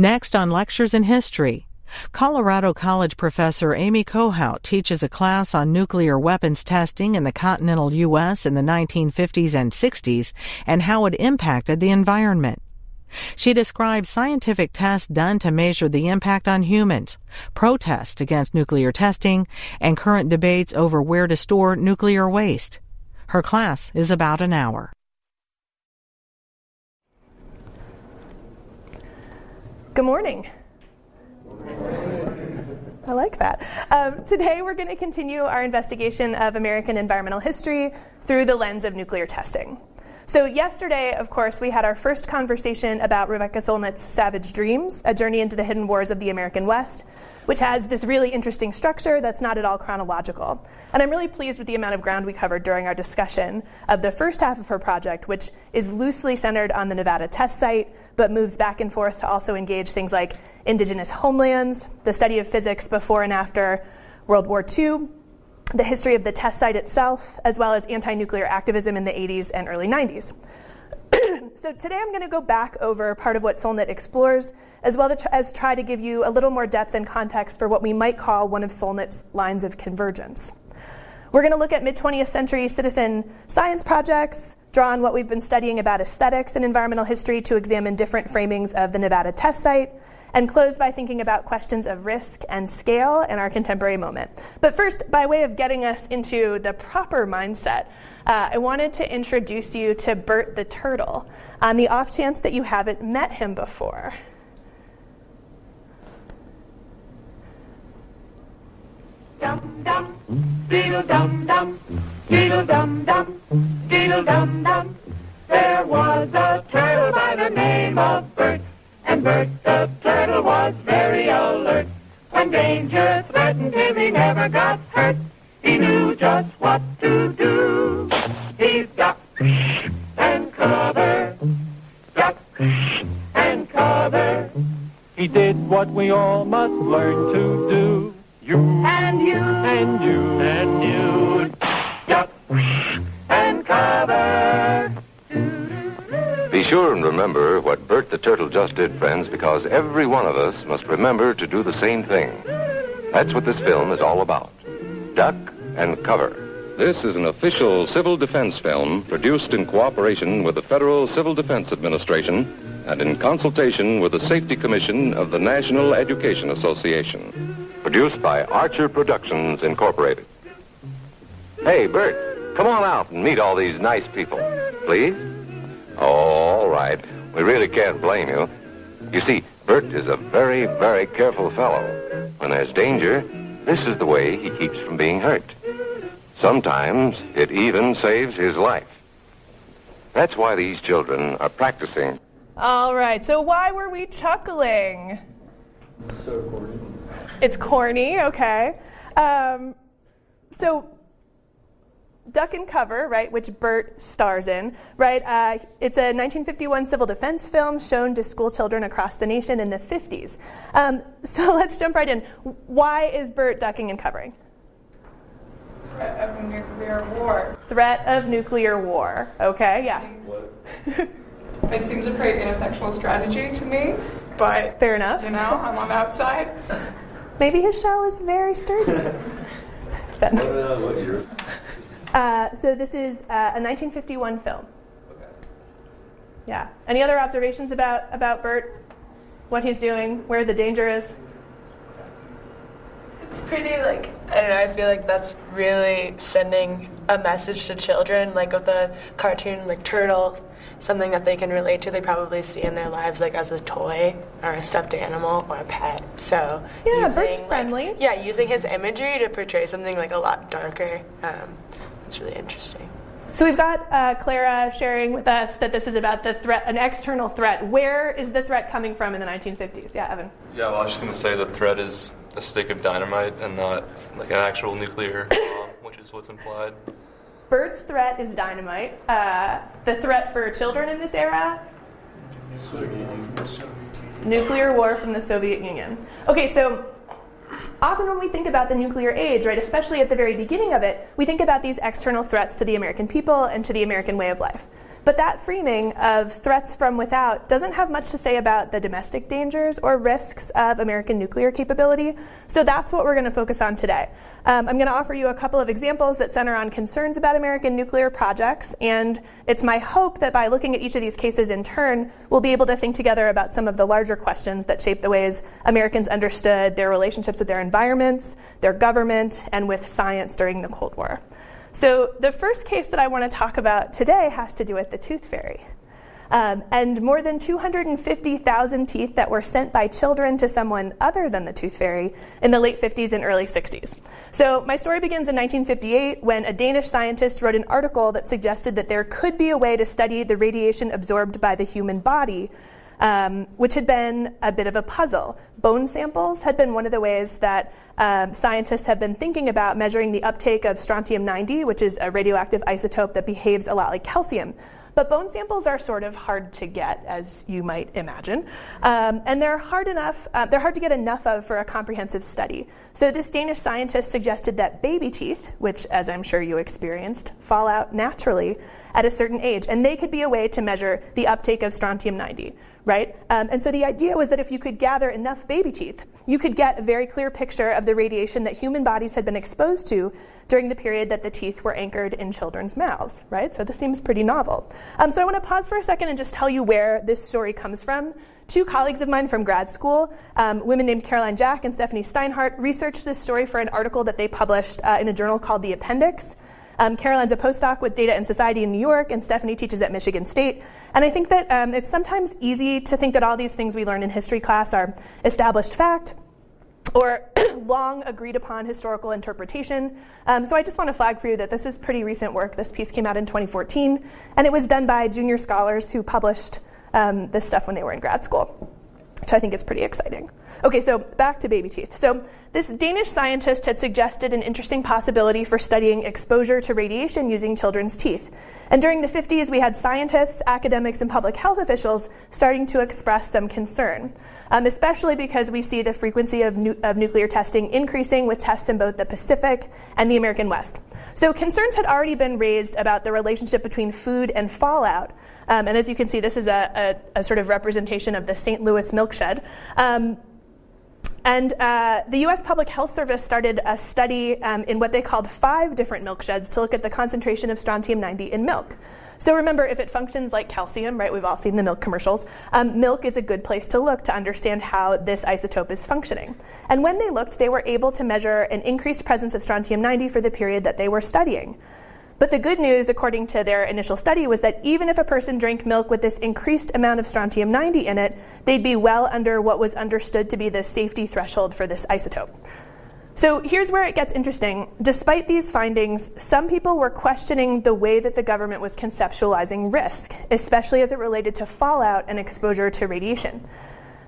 Next on Lectures in History. Colorado College professor Amy Kohout teaches a class on nuclear weapons testing in the continental U.S. in the 1950s and 60s and how it impacted the environment. She describes scientific tests done to measure the impact on humans, protests against nuclear testing, and current debates over where to store nuclear waste. Her class is about an hour. Good morning. I like that. Um, today, we're going to continue our investigation of American environmental history through the lens of nuclear testing. So, yesterday, of course, we had our first conversation about Rebecca Solnit's Savage Dreams, a journey into the hidden wars of the American West, which has this really interesting structure that's not at all chronological. And I'm really pleased with the amount of ground we covered during our discussion of the first half of her project, which is loosely centered on the Nevada test site, but moves back and forth to also engage things like indigenous homelands, the study of physics before and after World War II, the history of the test site itself, as well as anti nuclear activism in the 80s and early 90s. so today I'm going to go back over part of what Solnit explores, as well as try to give you a little more depth and context for what we might call one of Solnit's lines of convergence. We're going to look at mid 20th century citizen science projects, draw on what we've been studying about aesthetics and environmental history to examine different framings of the Nevada test site, and close by thinking about questions of risk and scale in our contemporary moment. But first, by way of getting us into the proper mindset, uh, I wanted to introduce you to Bert the Turtle on the off chance that you haven't met him before. Dum dum, diddle dum dum, diddle dum dum, diddle dum dum. There was a turtle by the name of Bert. Bert the turtle was very alert. When danger threatened him, he never got hurt. He knew just what to do. He ducked and cover, ducked and cover. He did what we all must learn to do. You and you and you and you duck and cover. Sure and remember what Bert the Turtle just did, friends, because every one of us must remember to do the same thing. That's what this film is all about. Duck and cover. This is an official civil defense film produced in cooperation with the Federal Civil Defense Administration and in consultation with the Safety Commission of the National Education Association. Produced by Archer Productions Incorporated. Hey, Bert, come on out and meet all these nice people, please. Oh, all right. We really can't blame you. You see, Bert is a very, very careful fellow. When there's danger, this is the way he keeps from being hurt. Sometimes it even saves his life. That's why these children are practicing. All right, so why were we chuckling? So corny. It's corny, okay. Um, so Duck and Cover, right, which Bert stars in, right? Uh, it's a 1951 civil defense film shown to school children across the nation in the 50s. Um, so let's jump right in. Why is Bert ducking and covering? Threat of nuclear war. Threat of nuclear war. Okay, yeah. It seems a pretty ineffectual strategy to me, but fair enough. You know, I'm on the outside. Maybe his shell is very sturdy. what, uh, what year? Is it? Uh, so this is uh, a 1951 film. Yeah. Any other observations about, about Bert? What he's doing, where the danger is? It's pretty like I don't know. I feel like that's really sending a message to children, like with a cartoon like turtle, something that they can relate to. They probably see in their lives, like as a toy or a stuffed animal or a pet. So Yeah, using, Bert's like- friendly. yeah, using his imagery to portray something like a lot darker. Um, it's really interesting. So we've got uh, Clara sharing with us that this is about the threat, an external threat. Where is the threat coming from in the 1950s? Yeah, Evan. Yeah, well, I was just going to say the threat is a stick of dynamite and not like an actual nuclear bomb, which is what's implied. Bert's threat is dynamite. Uh, the threat for children in this era, nuclear war from the Soviet Union. Okay, so often when we think about the nuclear age, right, especially at the very beginning of it, we think about these external threats to the American people and to the American way of life. But that framing of threats from without doesn't have much to say about the domestic dangers or risks of American nuclear capability. So that's what we're going to focus on today. Um, I'm going to offer you a couple of examples that center on concerns about American nuclear projects, and it's my hope that by looking at each of these cases in turn, we'll be able to think together about some of the larger questions that shape the ways Americans understood their relationships with their environments, their government, and with science during the Cold War. So, the first case that I want to talk about today has to do with the tooth fairy. Um, and more than 250,000 teeth that were sent by children to someone other than the tooth fairy in the late 50s and early 60s. So, my story begins in 1958 when a Danish scientist wrote an article that suggested that there could be a way to study the radiation absorbed by the human body um, which had been a bit of a puzzle. Bone samples had been one of the ways that um, scientists have been thinking about measuring the uptake of strontium 90, which is a radioactive isotope that behaves a lot like calcium. But bone samples are sort of hard to get, as you might imagine, um, and they're hard enough. Uh, they're hard to get enough of for a comprehensive study. So this Danish scientist suggested that baby teeth, which, as I'm sure you experienced, fall out naturally at a certain age, and they could be a way to measure the uptake of strontium 90 right? Um, and so the idea was that if you could gather enough baby teeth, you could get a very clear picture of the radiation that human bodies had been exposed to during the period that the teeth were anchored in children's mouths, right? So this seems pretty novel. Um, so I want to pause for a second and just tell you where this story comes from. Two colleagues of mine from grad school, um, women named Caroline Jack and Stephanie Steinhardt, researched this story for an article that they published uh, in a journal called The Appendix. Um, Caroline's a postdoc with Data and Society in New York, and Stephanie teaches at Michigan State. And I think that um, it's sometimes easy to think that all these things we learn in history class are established fact or long agreed upon historical interpretation. Um, so I just want to flag for you that this is pretty recent work. This piece came out in 2014, and it was done by junior scholars who published um, this stuff when they were in grad school which I think is pretty exciting. Okay, so back to baby teeth. So, this Danish scientist had suggested an interesting possibility for studying exposure to radiation using children's teeth. And during the 50s, we had scientists, academics, and public health officials starting to express some concern, um, especially because we see the frequency of, nu- of nuclear testing increasing with tests in both the Pacific and the American West. So, concerns had already been raised about the relationship between food and fallout. Um, and as you can see, this is a, a, a, sort of representation of the St. Louis milkshed. Um, and uh, the US Public Health Service started a study um, in what they called five different milk sheds to look at the concentration of strontium 90 in milk. So remember, if it functions like calcium, right, we've all seen the milk commercials, um, milk is a good place to look to understand how this isotope is functioning. And when they looked, they were able to measure an increased presence of strontium 90 for the period that they were studying. But the good news, according to their initial study, was that even if a person drank milk with this increased amount of strontium 90 in it, they'd be well under what was understood to be the safety threshold for this isotope. So here's where it gets interesting. Despite these findings, some people were questioning the way that the government was conceptualizing risk, especially as it related to fallout and exposure to radiation.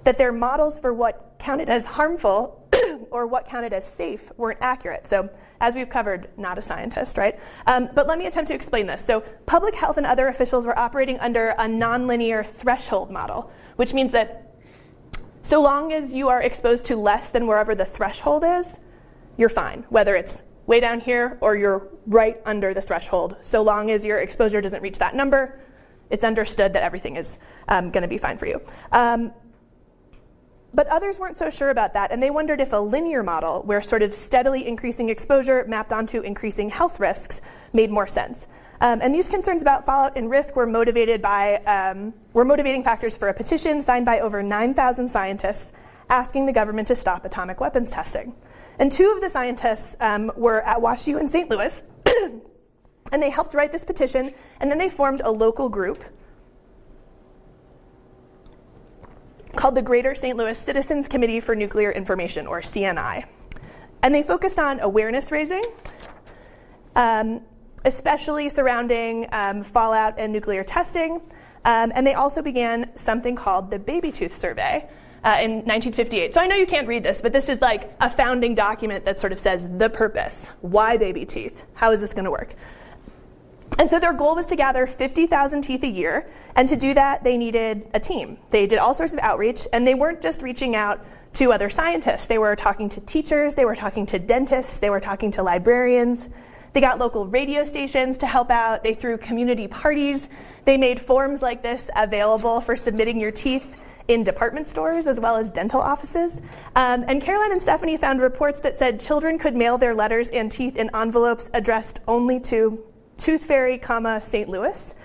That their models for what counted as harmful or what counted as safe weren't accurate. So, as we've covered, not a scientist, right? Um, but let me attempt to explain this. So, public health and other officials were operating under a nonlinear threshold model, which means that so long as you are exposed to less than wherever the threshold is, you're fine, whether it's way down here or you're right under the threshold. So long as your exposure doesn't reach that number, it's understood that everything is um, going to be fine for you. Um, but others weren't so sure about that, and they wondered if a linear model, where sort of steadily increasing exposure mapped onto increasing health risks, made more sense. Um, and these concerns about fallout and risk were motivated by um, were motivating factors for a petition signed by over 9,000 scientists asking the government to stop atomic weapons testing. And two of the scientists um, were at WashU in St. Louis, and they helped write this petition, and then they formed a local group called the Greater St. Louis Citizens Committee for Nuclear Information, or CNI. And they focused on awareness raising, um, especially surrounding um, fallout and nuclear testing. Um, and they also began something called the Baby Tooth Survey, uh, in 1958. So I know you can't read this, but this is like a founding document that sort of says the purpose. Why baby teeth? How is this going to work? And so their goal was to gather 50,000 teeth a year, and to do that, they needed a team. They did all sorts of outreach, and they weren't just reaching out to other scientists. They were talking to teachers, they were talking to dentists, they were talking to librarians. They got local radio stations to help out. They threw community parties. They made forms like this available for submitting your teeth in department stores as well as dental offices. Um, and Caroline and Stephanie found reports that said children could mail their letters and teeth in envelopes addressed only to Tooth Fairy, comma, St. Louis.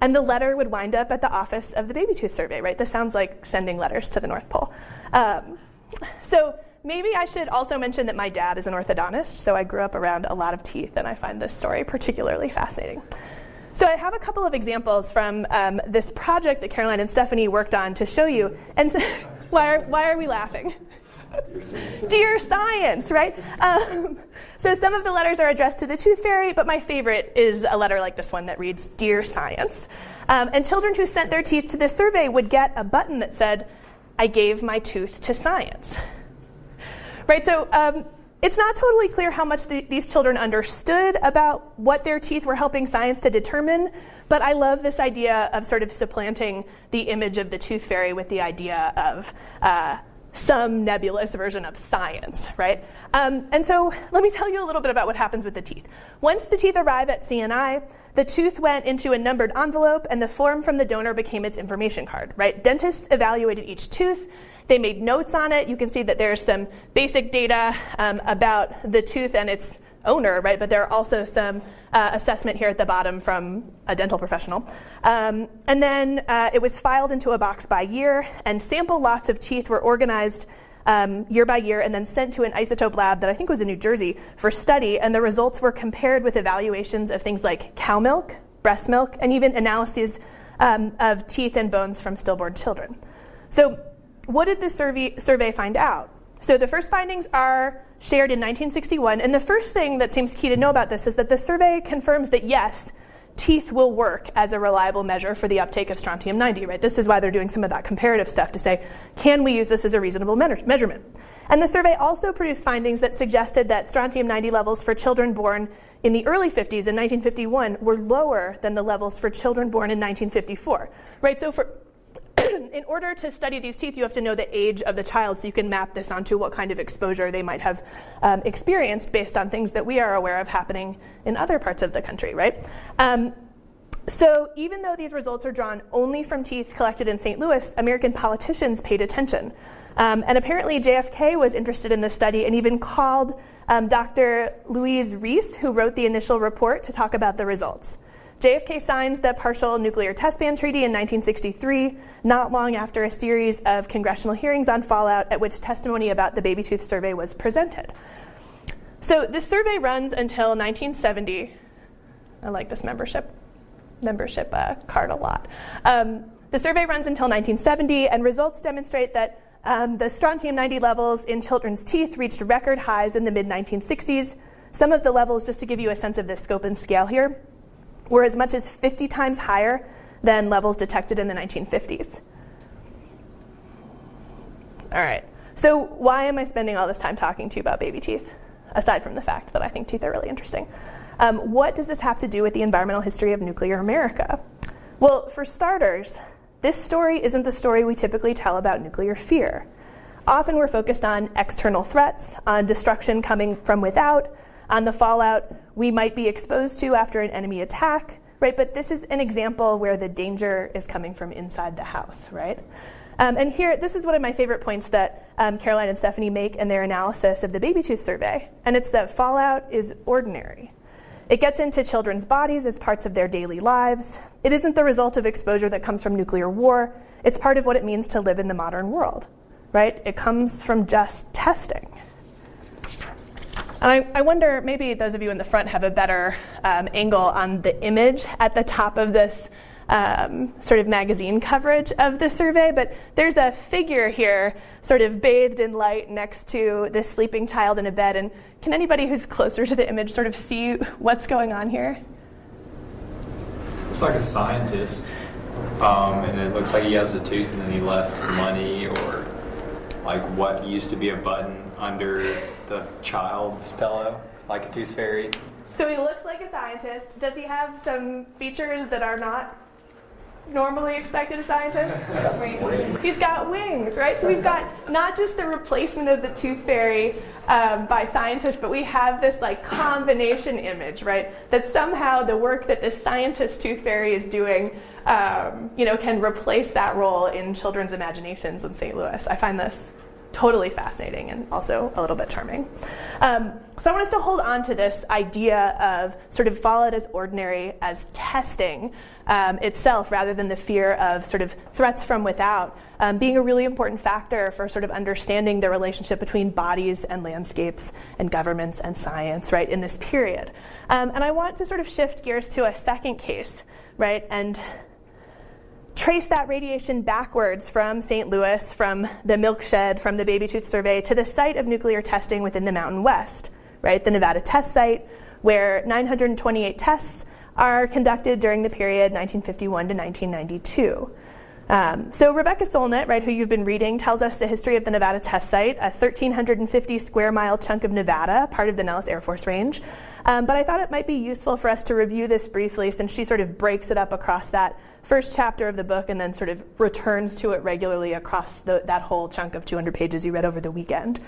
And the letter would wind up at the office of the Baby Tooth Survey, right? This sounds like sending letters to the North Pole. Um, so maybe I should also mention that my dad is an orthodontist, so I grew up around a lot of teeth, and I find this story particularly fascinating. So I have a couple of examples from um, this project that Caroline and Stephanie worked on to show you. And why, are, why are we laughing? Dear science, right? Um, so some of the letters are addressed to the tooth fairy, but my favorite is a letter like this one that reads, Dear science. Um, and children who sent their teeth to this survey would get a button that said, I gave my tooth to science. Right, so um, it's not totally clear how much the, these children understood about what their teeth were helping science to determine, but I love this idea of sort of supplanting the image of the tooth fairy with the idea of uh, some nebulous version of science, right? Um, and so let me tell you a little bit about what happens with the teeth. Once the teeth arrive at CNI, the tooth went into a numbered envelope and the form from the donor became its information card, right? Dentists evaluated each tooth they made notes on it. You can see that there's some basic data um, about the tooth and its owner, right? But there are also some uh, assessment here at the bottom from a dental professional. Um, and then uh, it was filed into a box by year, and sample lots of teeth were organized um, year by year and then sent to an isotope lab that I think was in New Jersey for study. And the results were compared with evaluations of things like cow milk, breast milk, and even analyses um, of teeth and bones from stillborn children. So what did the survey, survey find out? So the first findings are shared in 1961, and the first thing that seems key to know about this is that the survey confirms that yes, teeth will work as a reliable measure for the uptake of strontium 90, right? This is why they're doing some of that comparative stuff to say, can we use this as a reasonable measurement? And the survey also produced findings that suggested that strontium 90 levels for children born in the early 50s in 1951 were lower than the levels for children born in 1954, right? So for in order to study these teeth, you have to know the age of the child so you can map this onto what kind of exposure they might have um, experienced based on things that we are aware of happening in other parts of the country, right? Um, so even though these results are drawn only from teeth collected in St. Louis, American politicians paid attention. Um, and apparently JFK was interested in this study and even called um, Dr. Louise Reiss, who wrote the initial report, to talk about the results. JFK signs the Partial Nuclear Test Ban Treaty in 1963, not long after a series of congressional hearings on fallout at which testimony about the baby tooth survey was presented. So this survey runs until 1970. I like this membership membership uh, card a lot. Um, the survey runs until 1970, and results demonstrate that um, the strontium 90 levels in children's teeth reached record highs in the mid 1960s. Some of the levels, just to give you a sense of the scope and scale here, were as much as 50 times higher than levels detected in the 1950s. All right, so why am I spending all this time talking to you about baby teeth, aside from the fact that I think teeth are really interesting? Um, what does this have to do with the environmental history of nuclear America? Well, for starters, this story isn't the story we typically tell about nuclear fear. Often we're focused on external threats, on destruction coming from without, on the fallout we might be exposed to after an enemy attack, right? But this is an example where the danger is coming from inside the house, right? Um, and here, this is one of my favorite points that um, Caroline and Stephanie make in their analysis of the baby tooth survey, and it's that fallout is ordinary. It gets into children's bodies as parts of their daily lives. It isn't the result of exposure that comes from nuclear war. It's part of what it means to live in the modern world, right? It comes from just testing. And I, I wonder, maybe those of you in the front have a better um, angle on the image at the top of this um, sort of magazine coverage of the survey, but there's a figure here, sort of bathed in light next to this sleeping child in a bed. And can anybody who's closer to the image sort of see what's going on here? It's like a scientist, um, and it looks like he has a tooth, and then he left money or like what used to be a button under the child's pillow, like a tooth fairy. So he looks like a scientist. Does he have some features that are not normally expected of scientists? scientist? He's got wings, right? So we've got not just the replacement of the tooth fairy um, by scientists, but we have this like combination image, right? That somehow the work that this scientist tooth fairy is doing, um, you know, can replace that role in children's imaginations in St. Louis. I find this totally fascinating and also a little bit charming. Um, so I want us to hold on to this idea of sort of followed as ordinary as testing um, itself rather than the fear of sort of threats from without um, being a really important factor for sort of understanding the relationship between bodies and landscapes and governments and science, right, in this period. Um, and I want to sort of shift gears to a second case, right, and trace that radiation backwards from St. Louis, from the milk shed, from the baby tooth survey to the site of nuclear testing within the Mountain West, right? The Nevada test site, where 928 tests are conducted during the period 1951 to 1992. Um, so Rebecca Solnit, right, who you've been reading, tells us the history of the Nevada test site, a 1,350 square mile chunk of Nevada, part of the Nellis Air Force Range. Um, but I thought it might be useful for us to review this briefly since she sort of breaks it up across that first chapter of the book and then sort of returns to it regularly across the, that whole chunk of 200 pages you read over the weekend.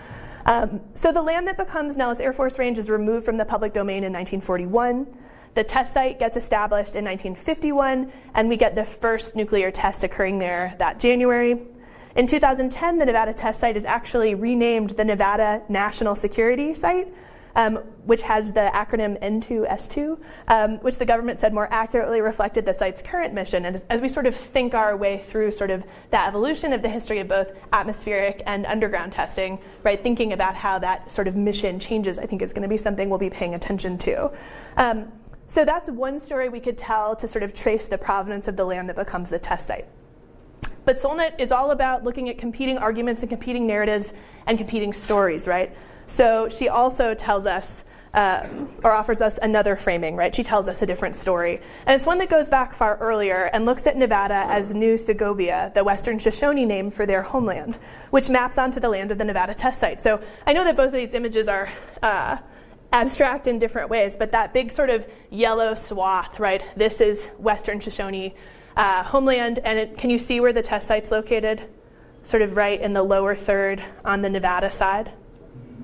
Um, so the land that becomes Nellis Air Force Range is removed from the public domain in 1941. The test site gets established in 1951, and we get the first nuclear test occurring there that January. In 2010, the Nevada test site is actually renamed the Nevada National Security Site, um, which has the acronym N2S2, um, which the government said more accurately reflected the site's current mission. And as, as, we sort of think our way through sort of that evolution of the history of both atmospheric and underground testing, right, thinking about how that sort of mission changes, I think is going to be something we'll be paying attention to. Um, so that's one story we could tell to sort of trace the provenance of the land that becomes the test site. But Solnit is all about looking at competing arguments and competing narratives and competing stories, right? So she also tells us, um, or offers us another framing, right? She tells us a different story. And it's one that goes back far earlier and looks at Nevada as Newe Segobia, the Western Shoshone name for their homeland, which maps onto the land of the Nevada test site. So I know that both of these images are. Uh, abstract in different ways, but that big sort of yellow swath, right? This is Western Shoshone uh, homeland, and it, can you see where the test site's located? Sort of right in the lower third on the Nevada side.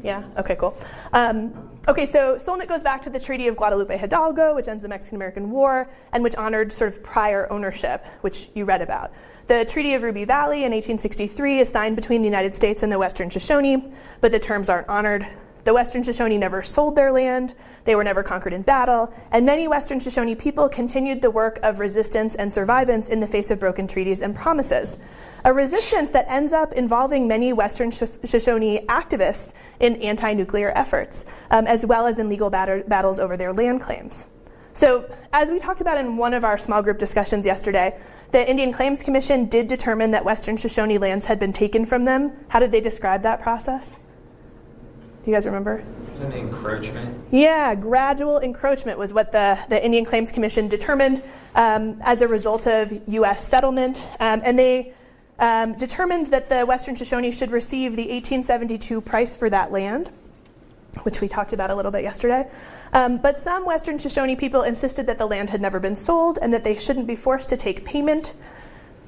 Yeah. Okay. Cool. Um, okay. So Solnit goes back to the Treaty of Guadalupe Hidalgo, which ends the Mexican-American War and which honored sort of prior ownership, which you read about. The Treaty of Ruby Valley in 1863 is signed between the United States and the Western Shoshone, but the terms aren't honored. The Western Shoshone never sold their land, they were never conquered in battle, and many Western Shoshone people continued the work of resistance and survivance in the face of broken treaties and promises. A resistance that ends up involving many Western Shoshone activists in anti nuclear efforts, um, as well as in legal bat- battles over their land claims. So, as we talked about in one of our small group discussions yesterday, the Indian Claims Commission did determine that Western Shoshone lands had been taken from them. How did they describe that process? Do you guys remember? An encroachment. Yeah, gradual encroachment was what the, the Indian Claims Commission determined um, as a result of U.S. settlement. Um, and they um, determined that the Western Shoshone should receive the 1872 price for that land, which we talked about a little bit yesterday. Um, but some Western Shoshone people insisted that the land had never been sold and that they shouldn't be forced to take payment.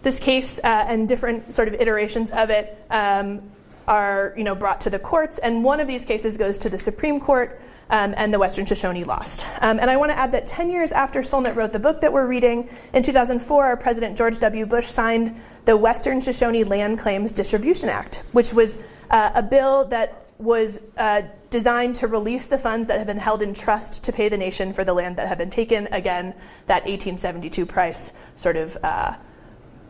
This case uh, and different sort of iterations of it um, are you know, brought to the courts, and one of these cases goes to the Supreme Court, um, and the Western Shoshone lost. Um, and I want to add that 10 years after Solnit wrote the book that we're reading, in 2004, our President George W. Bush signed the Western Shoshone Land Claims Distribution Act, which was uh, a bill that was uh, designed to release the funds that had been held in trust to pay the nation for the land that had been taken. Again, that 1872 price sort of uh,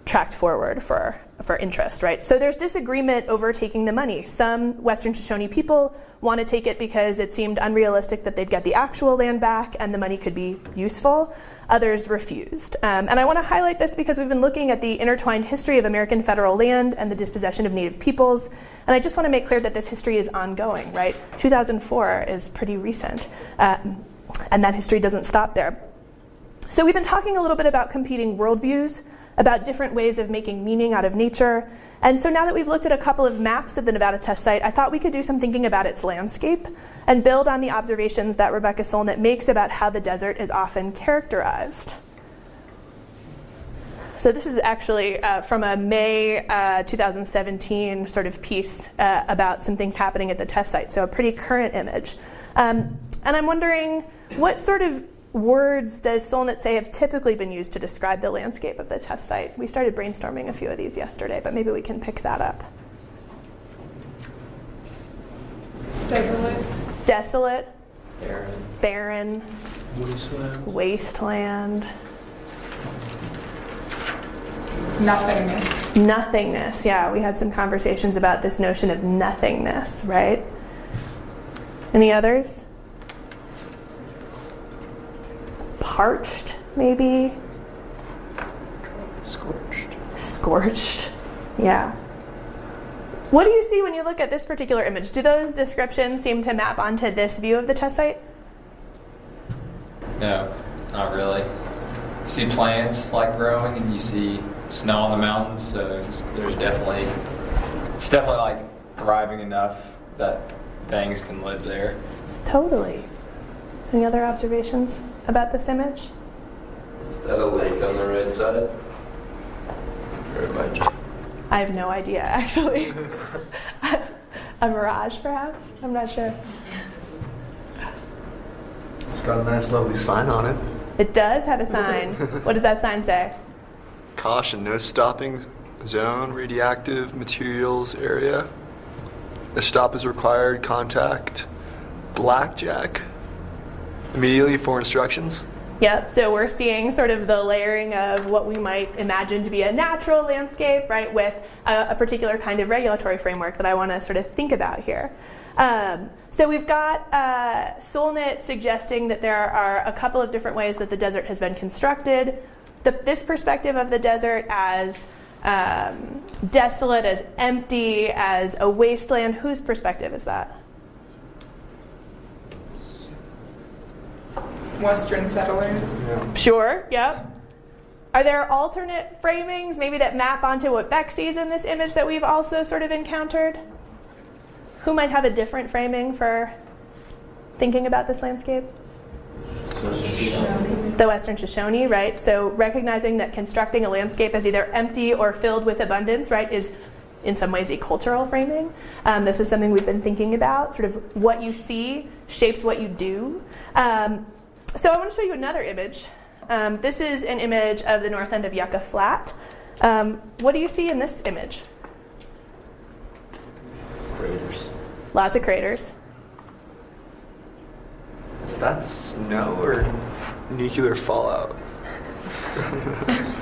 tracked forward for, for interest, right? So there's disagreement over taking the money. Some Western Shoshone people want to take it because it seemed unrealistic that they'd get the actual land back and the money could be useful. Others refused. Um, and I want to highlight this because we've been looking at the intertwined history of American federal land and the dispossession of Native peoples. And I just want to make clear that this history is ongoing, right? 2004 is pretty recent. Um, and that history doesn't stop there. So we've been talking a little bit about competing worldviews about different ways of making meaning out of nature. And so now that we've looked at a couple of maps of the Nevada test site, I thought we could do some thinking about its landscape and build on the observations that Rebecca Solnit makes about how the desert is often characterized. So this is actually uh, from a May uh, 2017 sort of piece uh, about some things happening at the test site. So a pretty current image. Um, and I'm wondering what sort of words does Solnit say have typically been used to describe the landscape of the test site? We started brainstorming a few of these yesterday, but maybe we can pick that up. Desolate. Desolate. Barren. Barren. Wasteland. Wasteland. Nothingness. Nothingness. Yeah, we had some conversations about this notion of nothingness, right? Any others? Parched, maybe. Scorched. Scorched. Yeah. What do you see when you look at this particular image? Do those descriptions seem to map onto this view of the test site? No, not really. You see plants like growing, and you see snow on the mountains. So there's definitely it's definitely like thriving enough that things can live there. Totally. Any other observations? About this image? Is that a lake on the right side? Or am I just. I have no idea, actually. a mirage, perhaps? I'm not sure. It's got a nice, lovely sign on it. It does have a sign. what does that sign say? Caution, no stopping zone, radioactive materials area. A stop is required. Contact blackjack immediately for instructions? Yep, so we're seeing sort of the layering of what we might imagine to be a natural landscape, right, with a, a particular kind of regulatory framework that I want to sort of think about here. Um, so we've got uh, Solnit suggesting that there are a couple of different ways that the desert has been constructed. The, this perspective of the desert as um, desolate, as empty, as a wasteland, whose perspective is that? Western settlers. Yeah. Sure, yep. Are there alternate framings, maybe that map onto what Beck sees in this image that we've also sort of encountered? Who might have a different framing for thinking about this landscape? The Western Shoshone, right? So recognizing that constructing a landscape as either empty or filled with abundance, right, is in some ways a cultural framing. Um, this is something we've been thinking about. Sort of what you see shapes what you do. Um, so I want to show you another image. Um, this is an image of the north end of Yucca Flat. Um, what do you see in this image? Craters. Lots of craters. Is that snow or nuclear fallout?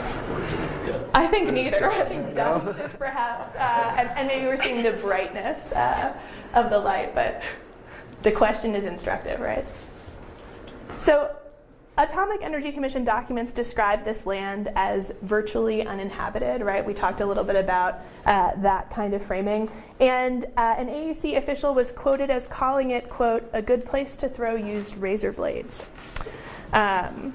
I think neither. I think dust is perhaps, uh, and, and, maybe we're seeing the brightness uh, of the light, but the question is instructive, right? So, Atomic Energy Commission documents describe this land as virtually uninhabited, right? We talked a little bit about uh, that kind of framing. And uh, an AEC official was quoted as calling it, quote, a good place to throw used razor blades. Um,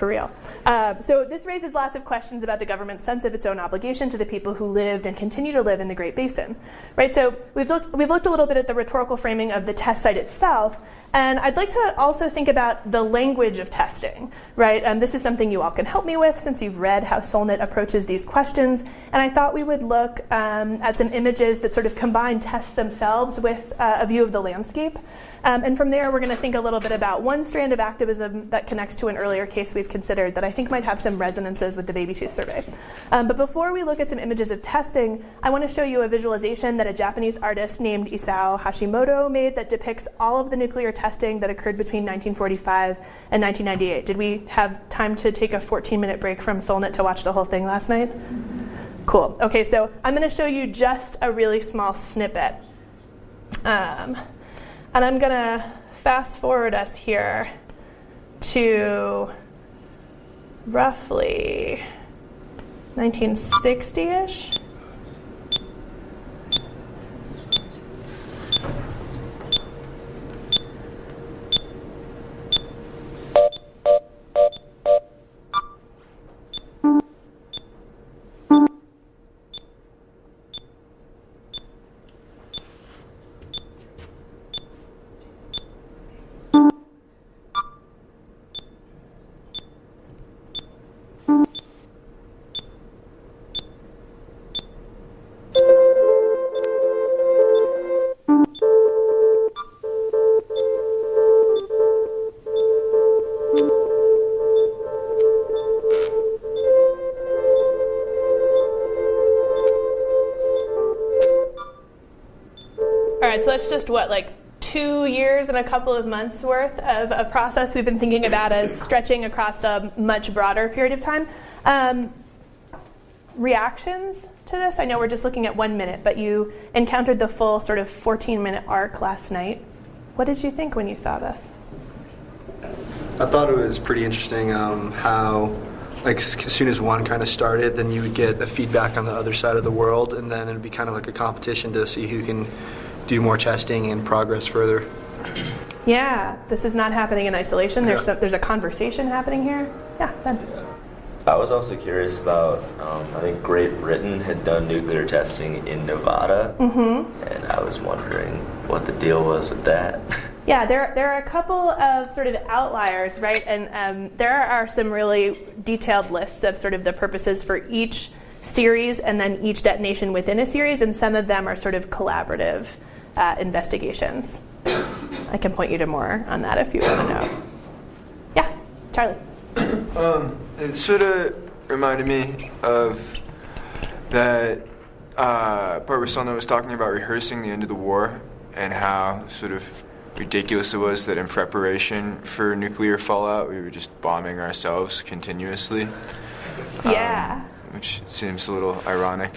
for real. Uh, so this raises lots of questions about the government's sense of its own obligation to the people who lived and continue to live in the Great Basin, right? So we've looked we've looked a little bit at the rhetorical framing of the test site itself, and I'd like to also think about the language of testing, right? Um, this is something you all can help me with since you've read how Solnit approaches these questions, and I thought we would look um, at some images that sort of combine tests themselves with uh, a view of the landscape. Um, and from there, we're going to think a little bit about one strand of activism that connects to an earlier case we've considered that I think might have some resonances with the baby tooth survey. Um, but before we look at some images of testing, I want to show you a visualization that a Japanese artist named Isao Hashimoto made that depicts all of the nuclear testing that occurred between 1945 and 1998. Did we have time to take a 14 minute break from Solnit to watch the whole thing last night? Cool. Okay, so I'm going to show you just a really small snippet. Um, and I'm going to fast forward us here to roughly 1960 ish. Right, so that's just what, like two years and a couple of months worth of a process we've been thinking about as stretching across a much broader period of time. Um, reactions to this? I know we're just looking at one minute, but you encountered the full sort of 14 minute arc last night. What did you think when you saw this? I thought it was pretty interesting um, how, like, as soon as one kind of started, then you would get a feedback on the other side of the world, and then it'd be kind of like a competition to see who can do more testing and progress further. Yeah, this is not happening in isolation. There's some, there's a conversation happening here. Yeah, Ben. I was also curious about, um, I think Great Britain had done nuclear testing in Nevada, Mm-hmm. and I was wondering what the deal was with that. Yeah, there, there are a couple of sort of outliers, right? And um, there are some really detailed lists of sort of the purposes for each series and then each detonation within a series, and some of them are sort of collaborative uh, investigations. I can point you to more on that if you want to know. Yeah, Charlie. Um, it sort of reminded me of that uh, part where Solno was talking about rehearsing the end of the war and how sort of ridiculous it was that in preparation for nuclear fallout we were just bombing ourselves continuously. Yeah. Um, which seems a little ironic.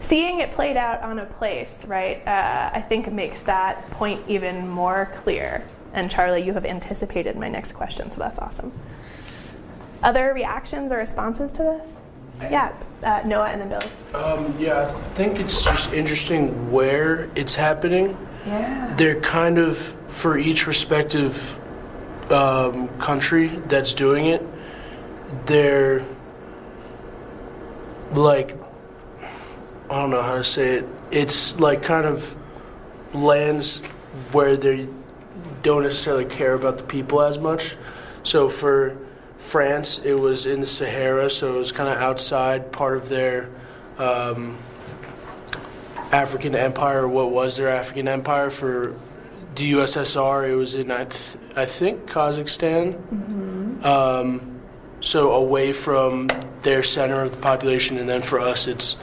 Seeing it played out on a place, right, uh, I think makes that point even more clear. And Charlie, you have anticipated my next question, so that's awesome. Other reactions or responses to this? Yeah, uh, Noah and then Billy. Um, yeah, I think it's just interesting where it's happening. Yeah. They're kind of for each respective um, country that's doing it. They're like I don't know how to say it. It's like kind of lands where they don't necessarily care about the people as much. So for France, it was in the Sahara, so it was kind of outside part of their um, African empire, what was their African empire. For the USSR, it was in, I, th- I think, Kazakhstan. Um, so away from their center of the population, and then for us, it's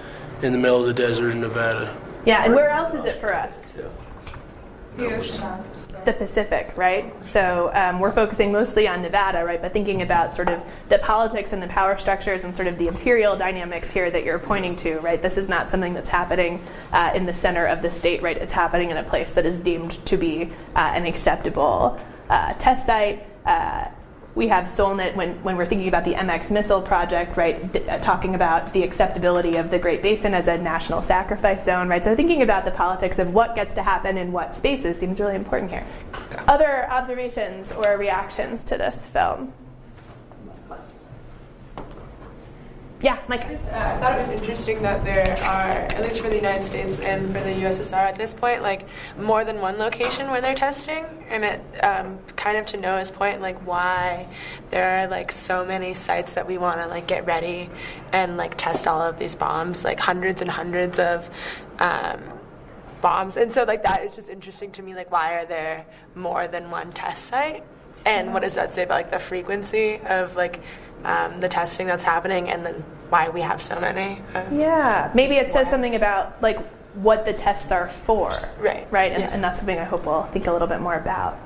in the middle of the desert in Nevada. Yeah, and where else is it for us? The Pacific, right? So um, we're focusing mostly on Nevada, right? But thinking about sort of the politics and the power structures and sort of the imperial dynamics here that you're pointing to, right? This is not something that's happening uh, in the center of the state, right? It's happening in a place that is deemed to be uh, an acceptable uh, test site. We have Solnit when, when we're thinking about the MX missile project, right? D- uh, talking about the acceptability of the Great Basin as a national sacrifice zone, right? So thinking about the politics of what gets to happen in what spaces seems really important here. Other observations or reactions to this film? Yeah, Mike. Uh, I thought it was interesting that there are, at least for the United States and for the USSR at this point, like more than one location where they're testing, and it um, kind of to Noah's point, like why there are like so many sites that we want to like get ready and like test all of these bombs, like hundreds and hundreds of. Um, bombs. And so like that is just interesting to me. Like why are there more than one test site? And what does that say about like the frequency of like um, the testing that's happening, and then why we have so many? Yeah, maybe it says something about like what the tests are for. Right. Right, and, Yeah. and that's something I hope we'll think a little bit more about.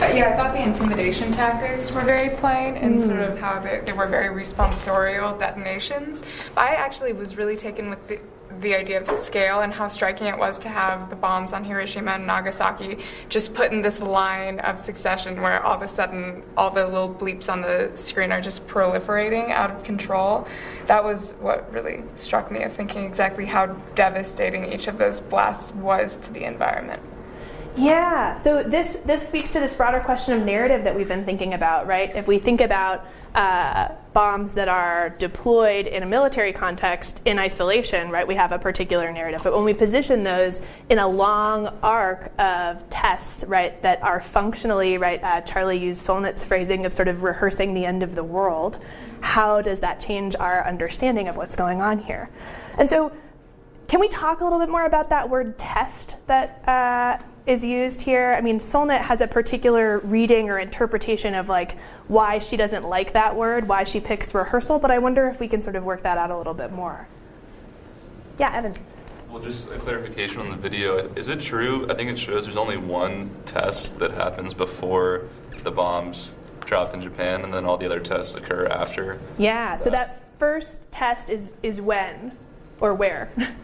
Yeah, I thought the intimidation tactics were very plain and sort of how they, they were very responsorial detonations. But I actually was really taken with the, the idea of scale and how striking it was to have the bombs on Hiroshima and Nagasaki just put in this line of succession where all of a sudden all the little bleeps on the screen are just proliferating out of control. That was what really struck me of thinking exactly how devastating each of those blasts was to the environment. Yeah. So this this speaks to this broader question of narrative that we've been thinking about, right? If we think about uh, bombs that are deployed in a military context in isolation, right, we have a particular narrative. But when we position those in a long arc of tests, right, that are functionally, right, uh, Charlie used Solnit's phrasing of sort of rehearsing the end of the world. How does that change our understanding of what's going on here? And so can we talk a little bit more about that word test that uh, is used here? I mean, Solnit has a particular reading or interpretation of like why she doesn't like that word, why she picks rehearsal, but I wonder if we can sort of work that out a little bit more. Yeah, Evan. Well, just a clarification on the video. Is it true? I think it shows there's only one test that happens before the bombs dropped in Japan, and then all the other tests occur after. Yeah, so that first test is is when or where?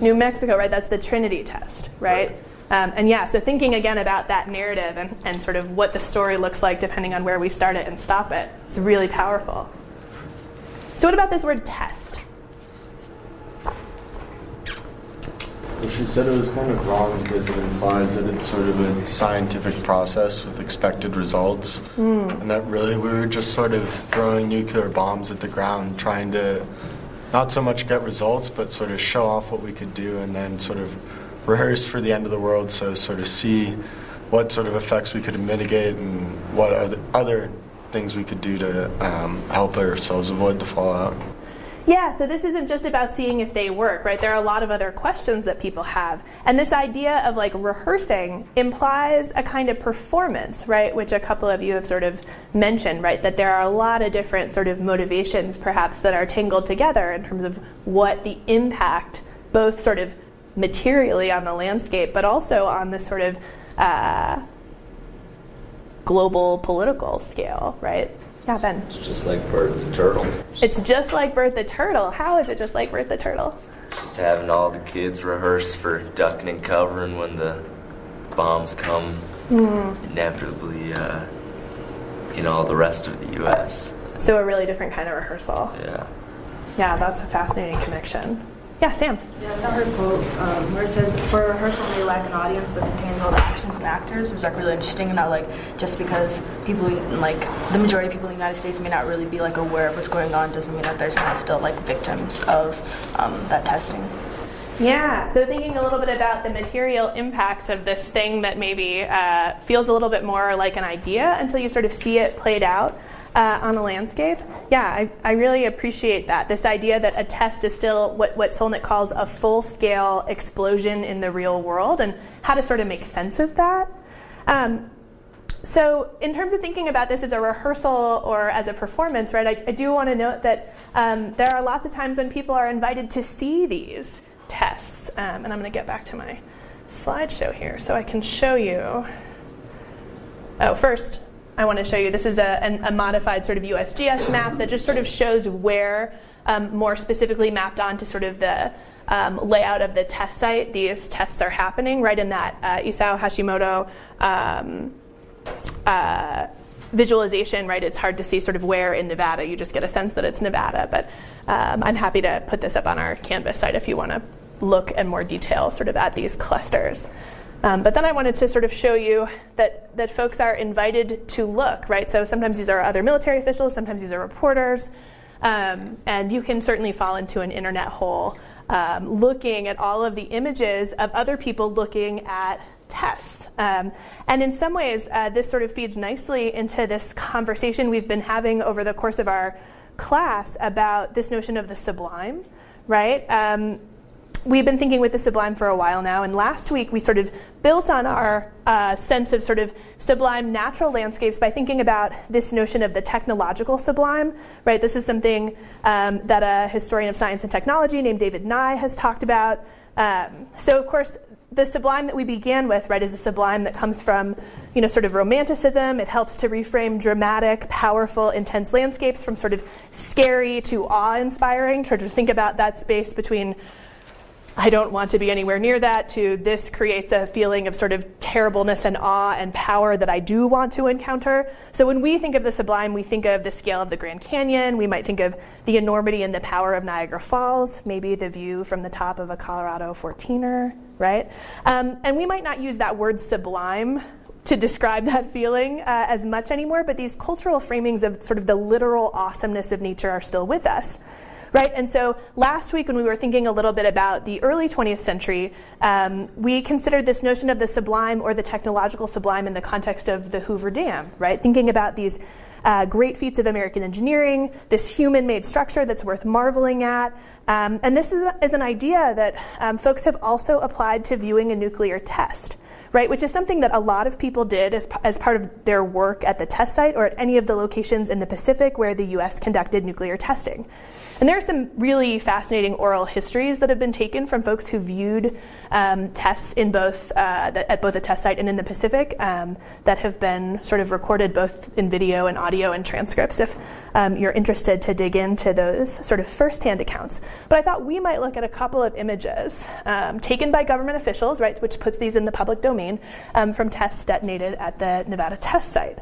New Mexico, right? That's the Trinity test, right? Um, and yeah, so thinking again about that narrative and, and sort of what the story looks like depending on where we start it and stop it, it's really powerful. So, what about this word test? Well, she said it was kind of wrong because it implies that it's sort of a scientific process with expected results. Mm. And that really we were just sort of throwing nuclear bombs at the ground, trying to not so much get results, but sort of show off what we could do and then sort of rehearse for the end of the world. So, sort of see what sort of effects we could mitigate and what other, other things we could do to um, help ourselves avoid the fallout. Yeah, so this isn't just about seeing if they work, right? There are a lot of other questions that people have. And this idea of like rehearsing implies a kind of performance, right? Which a couple of you have sort of mentioned, right? That there are a lot of different sort of motivations perhaps that are tangled together in terms of what the impact, both sort of materially on the landscape, but also on the sort of uh, global political scale, right? Yeah, Ben. It's just like Bert the Turtle. It's just like Bert the Turtle. How is it just like Bert the Turtle? Just having all the kids rehearse for ducking and covering when the bombs come Mm. inevitably uh, in all the rest of the U.S. So a really different kind of rehearsal. Yeah. Yeah, that's a fascinating connection. Yeah, Sam. Yeah, I heard a quote um, where it says, "For a rehearsal may lack an audience, but contains all the actions and actors." Is like really interesting, and that like just because people like the majority of people in the United States may not really be like aware of what's going on, doesn't mean that there's not still like victims of um, that testing. Yeah, so thinking a little bit about the material impacts of this thing that maybe uh, feels a little bit more like an idea until you sort of see it played out uh, on a landscape. Yeah, I, I really appreciate that. This idea that a test is still what, what Solnit calls a full scale explosion in the real world and how to sort of make sense of that. Um, so, in terms of thinking about this as a rehearsal or as a performance, right, I, I do want to note that um, there are lots of times when people are invited to see these tests. Um, and I'm going to get back to my slideshow here so I can show you. Oh, first, I want to show you this is a, an, a modified sort of USGS map that just sort of shows where, um, more specifically mapped onto sort of the um, layout of the test site, these tests are happening right in that uh, Isao Hashimoto um, uh, visualization, right? It's hard to see sort of where in Nevada. You just get a sense that it's Nevada. But um, I'm happy to put this up on our Canvas site if you want to look in more detail sort of at these clusters. Um, but then I wanted to sort of show you that, that folks are invited to look, right? So sometimes these are other military officials, sometimes these are reporters, um, and you can certainly fall into an internet hole um, looking at all of the images of other people looking at tests. Um, and in some ways, uh, this sort of feeds nicely into this conversation we've been having over the course of our class about this notion of the sublime, right? We've been thinking with the sublime for a while now, and last week we sort of built on our uh, sense of sort of sublime natural landscapes by thinking about this notion of the technological sublime, right? This is something um, that a historian of science and technology named David Nye has talked about. Um, so, of course, the sublime that we began with, right, is a sublime that comes from, you know, sort of romanticism. It helps to reframe dramatic, powerful, intense landscapes from sort of scary to awe-inspiring. Try to think about that space between I don't want to be anywhere near that, to this creates a feeling of sort of terribleness and awe and power that I do want to encounter. So when we think of the sublime, we think of the scale of the Grand Canyon. We might think of the enormity and the power of Niagara Falls, maybe the view from the top of a Colorado 14er, right? Um, and we might not use that word sublime to describe that feeling uh, as much anymore, but these cultural framings of sort of the literal awesomeness of nature are still with us right? And so last week, when we were thinking a little bit about the early 20th century, um, we considered this notion of the sublime or the technological sublime in the context of the Hoover Dam, right? Thinking about these uh, great feats of American engineering, this human made structure that's worth marveling at. Um, and this is, is, an idea that um, folks have also applied to viewing a nuclear test right? Which is something that a lot of people did as, as part of their work at the test site or at any of the locations in the Pacific where the US conducted nuclear testing. And there are some really fascinating oral histories that have been taken from folks who viewed um, tests in both uh, at both the test site and in the Pacific um, that have been sort of recorded both in video and audio and transcripts. If um, you're interested to dig into those sort of firsthand accounts, but I thought we might look at a couple of images um, taken by government officials, right, which puts these in the public domain um, from tests detonated at the Nevada test site.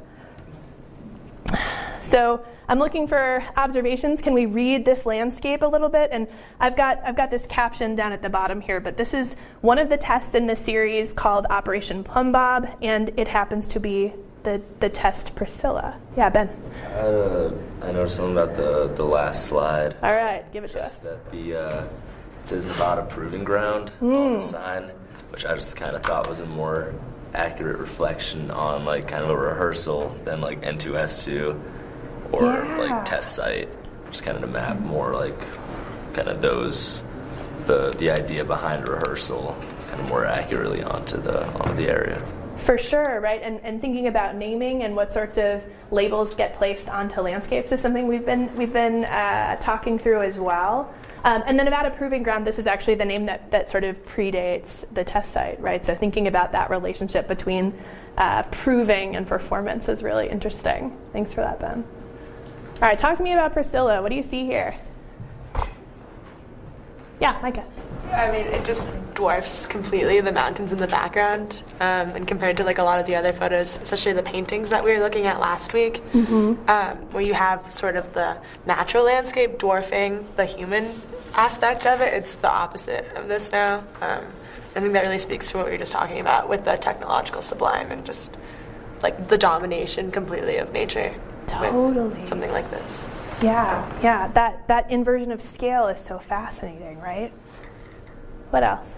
So I'm looking for observations. Can we read this landscape a little bit? And I've got, I've got this caption down at the bottom here, but this is one of the tests in the series called Operation Plumbbob, and it happens to be the, the test Priscilla. Yeah, Ben. Uh, I noticed something about the, the last slide. All right, give it to us. That the, uh, it says Nevada Proving Ground mm. on the sign, which I just kind of thought was a more accurate reflection on like kind of a rehearsal than like N2S2 or yeah. like test site, just kind of to map more like kind of those the the idea behind rehearsal kind of more accurately onto the onto the area. For sure, right? And, and thinking about naming and what sorts of labels get placed onto landscapes is something we've been we've been uh, talking through as well. Um, and the Nevada Proving Ground, this is actually the name that, that sort of predates the test site, right? So thinking about that relationship between uh, proving and performance is really interesting. Thanks for that, Ben. All right, talk to me about Priscilla. What do you see here? Yeah, Micah. I mean, it just dwarfs completely the mountains in the background, um, and compared to like a lot of the other photos, especially the paintings that we were looking at last week, mm-hmm. um, where you have sort of the natural landscape dwarfing the human aspect of it. It's the opposite of this now. Um, I think that really speaks to what we were just talking about with the technological sublime and just like the domination completely of nature. Totally. something like this. Yeah, yeah. That that inversion of scale is so fascinating, right? What else?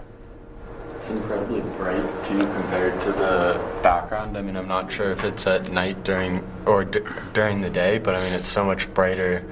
It's incredibly bright too compared to the background. I mean, I'm not sure if it's at night during or d- during the day, but I mean, it's so much brighter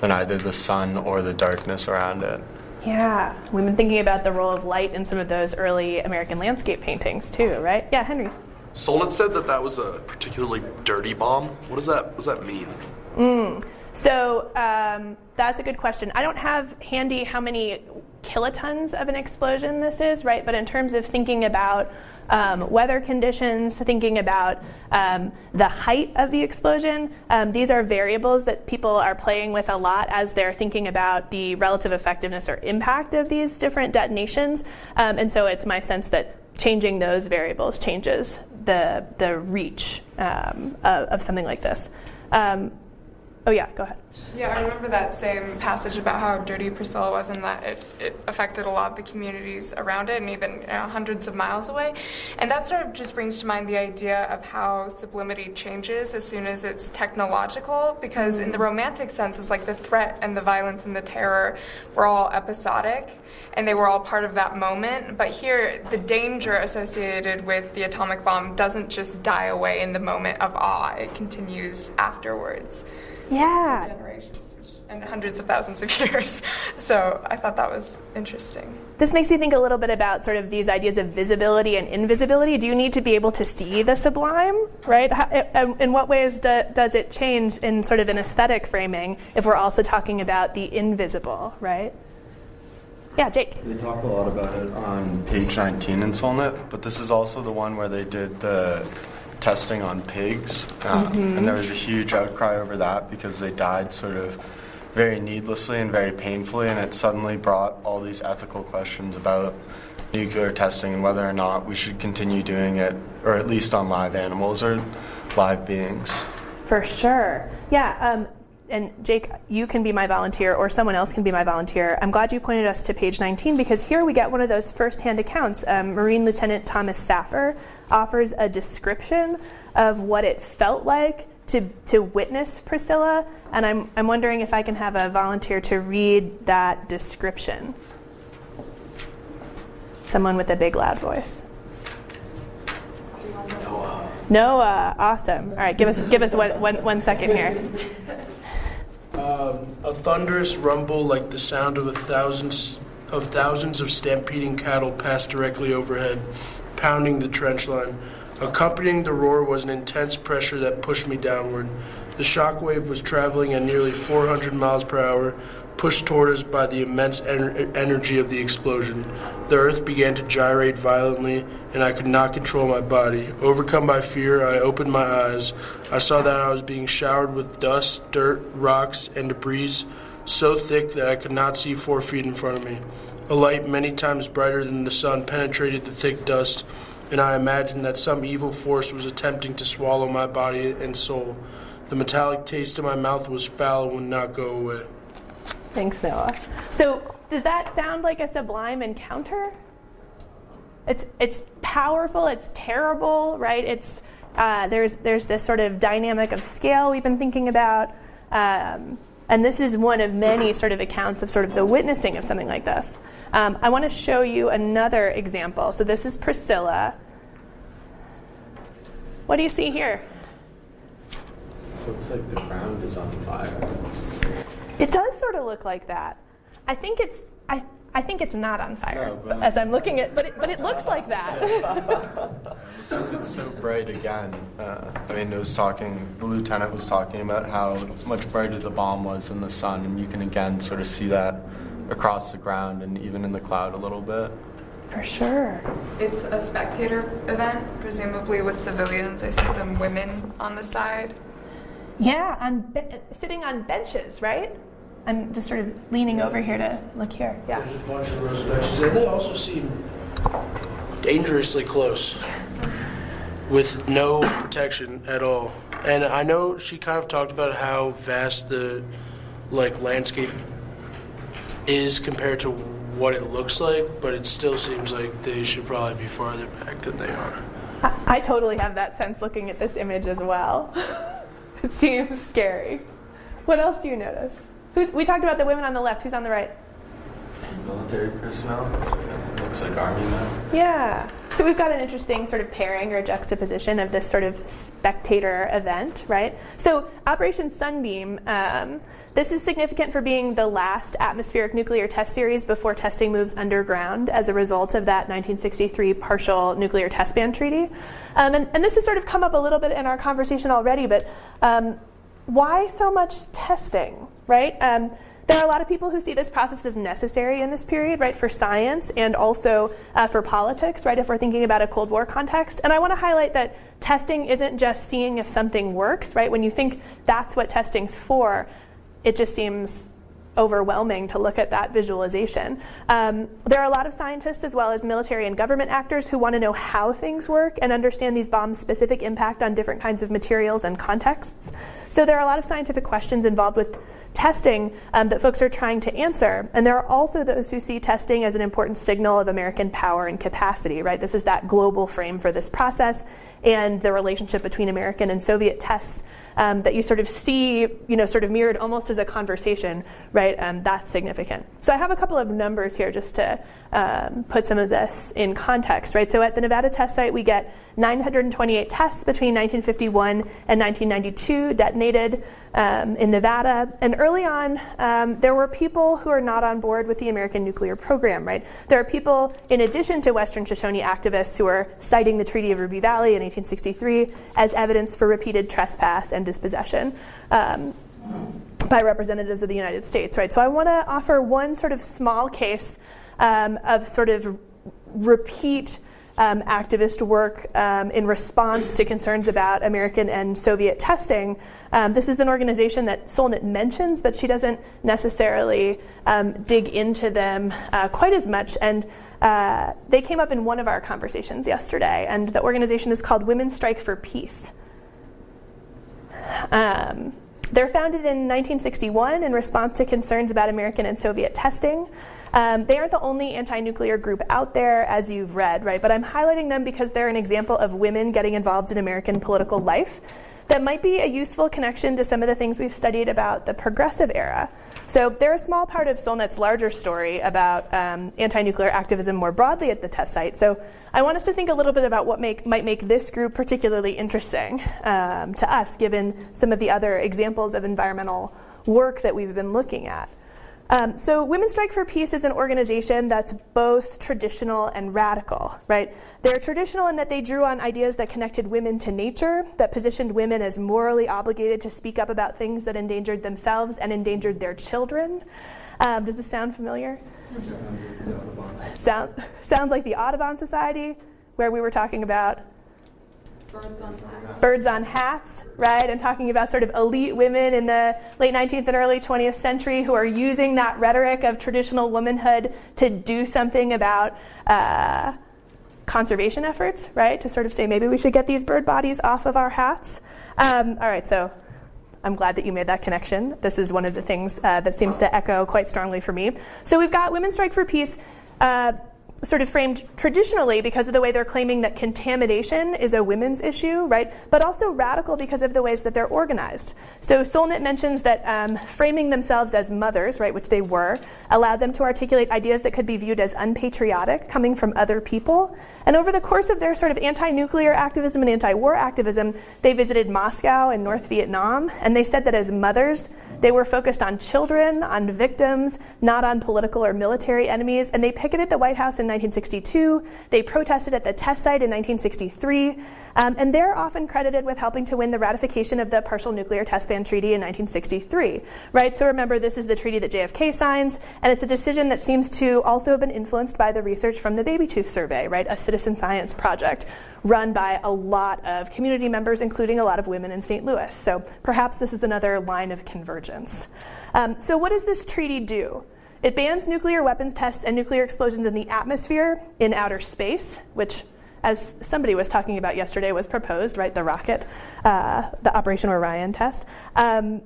than either the sun or the darkness around it. Yeah, we've been thinking about the role of light in some of those early American landscape paintings too, right? Yeah, Henry. Solnit said that that was a particularly dirty bomb. What does that What does that mean? Mm. So um, that's a good question. I don't have handy how many kilotons of an explosion this is, right? But in terms of thinking about um, weather conditions, thinking about um, the height of the explosion. Um, these are variables that people are playing with a lot as they're thinking about the relative effectiveness or impact of these different detonations. Um, and so it's my sense that changing those variables changes the the reach um, of, of, something like this. Um, oh yeah, go ahead. Yeah, I remember that same passage about how dirty Priscilla was and that it, it affected a lot of the communities around it and even you know, hundreds of miles away. And that sort of just brings to mind the idea of how sublimity changes as soon as it's technological, because mm-hmm. in the romantic sense, it's like the threat and the violence and the terror were all episodic and they were all part of that moment. But here, the danger associated with the atomic bomb doesn't just die away in the moment of awe, it continues afterwards. Yeah. Generations and hundreds of thousands of years. So I thought that was interesting. This makes me think a little bit about sort of these ideas of visibility and invisibility. Do you need to be able to see the sublime, right? How, eh, in what ways do, does it change in sort of an aesthetic framing if we're also talking about the invisible, right? Yeah, Jake. They talk a lot about it on page 19 in Solnit, but this is also the one where they did the testing on pigs, um, mm-hmm. and there was a huge outcry over that because they died sort of very needlessly and very painfully, and it suddenly brought all these ethical questions about nuclear testing and whether or not we should continue doing it, or at least on live animals or live beings. For sure. Yeah. Um, and Jake, you can be my volunteer, or someone else can be my volunteer. I'm glad you pointed us to page 19 because here we get one of those firsthand accounts. Um, Marine Lieutenant Thomas Saffer offers a description of what it felt like to, to witness Priscilla, and I'm, I'm wondering if I can have a volunteer to read that description. Someone with a big, loud voice. Noah. Noah, awesome. All right, give us give us one, one, one second here. Um, a thunderous rumble like the sound of thousands of thousands of stampeding cattle passed directly overhead, pounding the trench line. Accompanying the roar was an intense pressure that pushed me downward. The shock wave was traveling at nearly 400 miles per hour, pushed toward us by the immense en- energy of the explosion. The earth began to gyrate violently, and I could not control my body. Overcome by fear, I opened my eyes. I saw that I was being showered with dust, dirt, rocks, and debris so thick that I could not see four feet in front of me. A light many times brighter than the sun penetrated the thick dust and I imagined that some evil force was attempting to swallow my body and soul. The metallic taste in my mouth was foul and would not go away. Thanks, Noah. So, does that sound like a sublime encounter? It's it's powerful. It's terrible, right? It's uh, there's there's this sort of dynamic of scale we've been thinking about, um, and this is one of many sort of accounts of sort of the witnessing of something like this. Um, I want to show you another example. So this is Priscilla. What do you see here? Looks like the ground is on fire. It does sort of look like that. I think it's I, I think it's not on fire no, as I'm looking at, but it, but it looks like that. it's just it's so bright again. Uh, I mean, it was talking. The lieutenant was talking about how much brighter the bomb was in the sun, and you can again sort of see that across the ground and even in the cloud a little bit. For sure. It's a spectator event, presumably with civilians. I see some women on the side. Yeah, on be- sitting on benches, right? I'm just sort of leaning yeah. over here to look here. Yeah. There's a bunch of those benches, and they also seem dangerously close with no protection at all. And I know she kind of talked about how vast the like landscape is compared to what it looks like, but it still seems like they should probably be farther back than they are. I, I totally have that sense looking at this image as well. it seems scary. What else do you notice? Who's, we talked about the women on the left. Who's on the right? Military personnel. Looks like army men. Yeah. So we've got an interesting sort of pairing or juxtaposition of this sort of spectator event, right? So Operation Sunbeam. Um, this is significant for being the last atmospheric nuclear test series before testing moves underground as a result of that 1963 partial nuclear test ban treaty. Um, and, and, this has sort of come up a little bit in our conversation already, but um, why so much testing, right? Um, there are a lot of people who see this process as necessary in this period, right, for science and also uh, for politics, right, if we're thinking about a Cold War context. And I want to highlight that testing isn't just seeing if something works, right? When you think that's what testing's for, it just seems overwhelming to look at that visualization. Um, there are a lot of scientists, as well as military and government actors, who want to know how things work and understand these bombs' specific impact on different kinds of materials and contexts. So there are a lot of scientific questions involved with testing um, that folks are trying to answer. And there are also those who see testing as an important signal of American power and capacity, right? This is that global frame for this process and the relationship between American and Soviet tests um, that you sort of see, you know, sort of mirrored almost as a conversation, right? Um, that's significant. So I have a couple of numbers here just to um, put some of this in context, right? So at the Nevada test site, we get 928 tests between 1951 and 1992 detonated um, in Nevada. And early on, um, there were people who are not on board with the American nuclear program, right? There are people, in addition to Western Shoshone activists, who are citing the Treaty of Ruby Valley in 1863 as evidence for repeated trespass and dispossession. Um, by representatives of the United States, right? So I want to offer one sort of small case um, of sort of repeat um, activist work um, in response to concerns about American and Soviet testing. Um, this is an organization that Solnit mentions, but she doesn't necessarily um, dig into them uh, quite as much. And uh, they came up in one of our conversations yesterday, and the organization is called Women Strike for Peace. Um, they're founded in 1961 in response to concerns about American and Soviet testing. Um, they aren't the only anti nuclear group out there, as you've read, right? But I'm highlighting them because they're an example of women getting involved in American political life that might be a useful connection to some of the things we've studied about the progressive era. So they're a small part of Solnit's larger story about um, anti-nuclear activism more broadly at the test site. So I want us to think a little bit about what make, might make this group particularly interesting um, to us, given some of the other examples of environmental work that we've been looking at. Um, so, Women Strike for Peace is an organization that's both traditional and radical, right? They're traditional in that they drew on ideas that connected women to nature, that positioned women as morally obligated to speak up about things that endangered themselves and endangered their children. Um, does this sound familiar? Sound, sounds like the Audubon Society, where we were talking about Birds on hats. Right? And talking about sort of elite women in the late 19th and early 20th century who are using that rhetoric of traditional womanhood to do something about uh, conservation efforts, right? To sort of say maybe we should get these bird bodies off of our hats. Um, all right, so I'm glad that you made that connection. This is one of the things uh, that seems to echo quite strongly for me. So we've got Women Strike for Peace. Uh, sort of framed traditionally because of the way they're claiming that contamination is a women's issue, right? But also radical because of the ways that they're organized. So Solnit mentions that um, framing themselves as mothers, right, which they were, allowed them to articulate ideas that could be viewed as unpatriotic, coming from other people. And over the course of their sort of anti-nuclear activism and anti-war activism, they visited Moscow and North Vietnam, and they said that as mothers, they were focused on children, on victims, not on political or military enemies, and they picketed the White House in 1962. They protested at the test site in 1963, um, and they're often credited with helping to win the ratification of the Partial Nuclear Test Ban Treaty in 1963. Right? So remember, this is the treaty that JFK signs, and it's a decision that seems to also have been influenced by the research from the Baby Tooth Survey, right? A citizen science project run by a lot of community members, including a lot of women in St. Louis. So perhaps this is another line of convergence. Um, so, what does this treaty do? It bans nuclear weapons tests and nuclear explosions in the atmosphere in outer space, which, as somebody was talking about yesterday, was proposed, right? The rocket, uh, the Operation Orion test. Um,